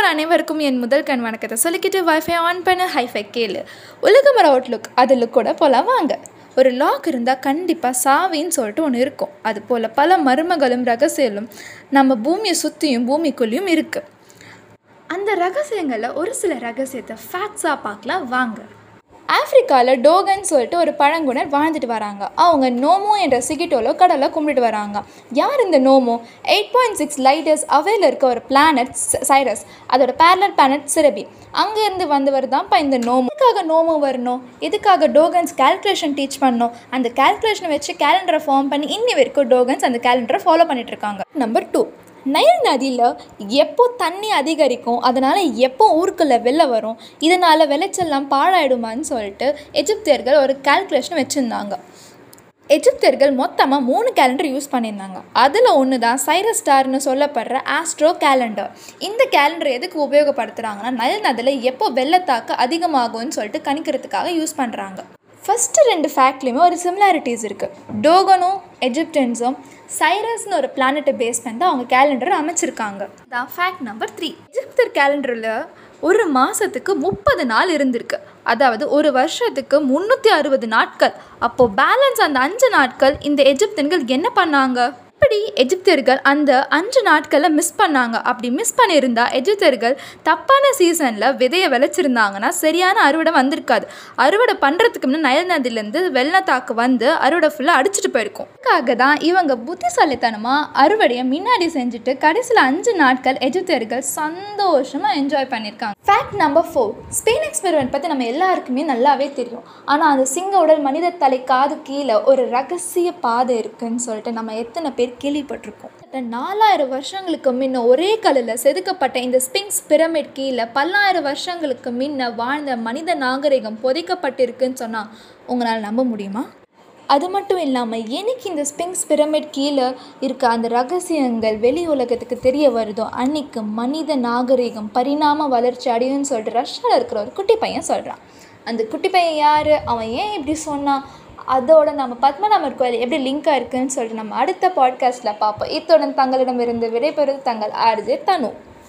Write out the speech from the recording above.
போகிற அனைவருக்கும் என் முதல் கண் வணக்கத்தை சொல்லிக்கிட்டு வைஃபை ஆன் பண்ண ஹைஃபை கேளு. உலகமர அவுட்லுக் அதில் கூட போகலாம் வாங்க. ஒரு லாக் இருந்தால் கண்டிப்பாக சாவின்னு சொல்லிட்டு ஒன்று இருக்கும். அது போல் பல மர்மங்களும் ரகசியங்களும் நம்ம பூமியை சுற்றியும் பூமிக்குள்ளேயும் இருக்குது அந்த ரகசியங்களில் ஒரு சில ரகசியத்தை ஃபேக்ட்ஸாக பார்க்கலாம் வாங்க. ஆஃப்ரிக்காவில் டோகன் சொல்லிட்டு ஒரு பழங்குனர் வாழ்ந்துட்டு வராங்க. அவங்க நோமோ என்ற சிகிட்டோல கடலை கும்பிட்டு வராங்க. யார் இந்த நோமோ? எயிட் பாயிண்ட் சிக்ஸ் லைட்டர்ஸ் அவையில் இருக்க ஒரு பிளானட் சைரஸ் அதோட பேரலர் பிளானட் சிரபி அங்கேருந்து வந்தவர் தான்ப்பா இந்த நோமோ. எதுக்காக நோமோ வரணும்? எதுக்காக டோகன்ஸ் கால்குலேஷன் டீச் பண்ணணும்? அந்த கால்குலேஷனை வச்சு கேலண்டரை ஃபார்ம் பண்ணி இன்னி வரைக்கும் டோகன்ஸ் அந்த கேலண்டரை ஃபாலோ பண்ணிட்டு இருக்காங்க. நம்பர் டூ நைல் நதியில் எப்போ தண்ணி அதிகரிக்கும் அதனால் எப்போ ஊருக்குள்ளே வெள்ளம் வரும் இதனால் விளைச்சல்லாம் பாழாயிடுமான்னு சொல்லிட்டு எஜிப்தியர்கள் ஒரு கால்குலேஷன் வச்சுருந்தாங்க. எஜிப்தியர்கள் மொத்தமாக மூணு கேலண்டர் யூஸ் பண்ணியிருந்தாங்க. அதில் ஒன்று தான் சைரஸ் ஸ்டார்னு சொல்லப்படுற ஆஸ்ட்ரோ கேலண்டர் இந்த கேலண்டர் எதுக்கு உபயோகப்படுத்துகிறாங்கன்னா நைல் நதியில் எப்போ வெள்ளத்தாக்கு அதிகமாகும்னு சொல்லிட்டு கணிக்கிறதுக்காக யூஸ் பண்ணுறாங்க ஃபஸ்ட்டு ரெண்டு ஃபேக்ட்லேயுமே ஒரு சிமிலாரிட்டிஸ் இருக்குது டோகனும் எஜிப்டன்ஸும் சைரஸ்னு ஒரு பிளானெட்டை பேஸ் பண்ணி தான் அவங்க கேலண்டரை அமைச்சிருக்காங்க. தான் ஃபேக்ட் நம்பர் த்ரீ எஜிப்தர் கேலண்டரில் ஒரு மாதத்துக்கு முப்பது நாள் இருந்திருக்கு. அதாவது ஒரு வருஷத்துக்கு முந்நூற்றி அறுபது நாட்கள். அப்போது பேலன்ஸ் அந்த அஞ்சு நாட்கள் இந்த எஜிப்தன்கள் என்ன பண்ணாங்க? இப்படி எஜிப்தியர்கள் அந்த அஞ்சு நாட்களை மிஸ் பண்ணாங்க? அப்படி மிஸ் பண்ணியிருந்தா எஜிப்தியர்கள் தப்பான சீசனில் விதையை விளைச்சிருந்தாங்கன்னா சரியான அறுவடை வந்திருக்காது. அறுவடை பண்ணுறதுக்கு முன்னே நயல் நதியிலேருந்து வெள்ளத்தாக்கு வந்து அறுவடை ஃபுல்லாக அடிச்சிட்டு போயிருக்கும். அதுக்காக தான் இவங்க புத்திசாலித்தனமாக அறுவடையை முன்னாடி செஞ்சுட்டு கடைசியில் அஞ்சு நாட்கள் எஜிப்தியர்கள் சந்தோஷமாக என்ஜாய் பண்ணியிருக்காங்க. Fact number four Spain experiment பற்றி நம்ம எல்லாருக்குமே நல்லாவே தெரியும். ஆனால் அந்த சிங்க உடல் மனித தலை காது கீழே ஒரு ரகசிய பாதை இருக்குன்னு சொல்லிட்டு நம்ம எத்தனை பேர் கேள்விப்பட்டிருக்கோம். நாலாயிரம் வருஷங்களுக்கு முன்ன ஒரே கல்லில் செதுக்கப்பட்ட இந்த ஸ்பிங்ஸ் பிரமிட் கீழே பல்லாயிரம் வருஷங்களுக்கு முன்ன வாழ்ந்த மனித நாகரிகம் புதைக்கப்பட்டிருக்குன்னு சொன்னால் உங்களால் நம்ப முடியுமா? அது மட்டும் இல்லாமல் என்னைக்கு இந்த ஸ்பிங்ஸ் பிரமிட் கீழே இருக்க அந்த ரகசியங்கள் வெளி உலகத்துக்கு தெரிய வருதோ அன்னைக்கு மனித நாகரிகம் பரிணாம வளர்ச்சி அடையும்னு சொல்லிட்டு ரஷ்யாவில் இருக்கிற ஒரு குட்டி பையன் சொல்கிறான் அந்த குட்டி பையன் யார்? அவன் ஏன் இப்படி சொன்னான்? அதோட நம்ம பத்மநாபர் கோயில் எப்படி லிங்காக இருக்குதுன்னு சொல்லிட்டு நம்ம அடுத்த பாட்காஸ்ட்டில் பார்ப்போம். இத்துடன் தங்களிடமிருந்து விடைபெறுவது தங்கள் ஆர்ஜே தனு.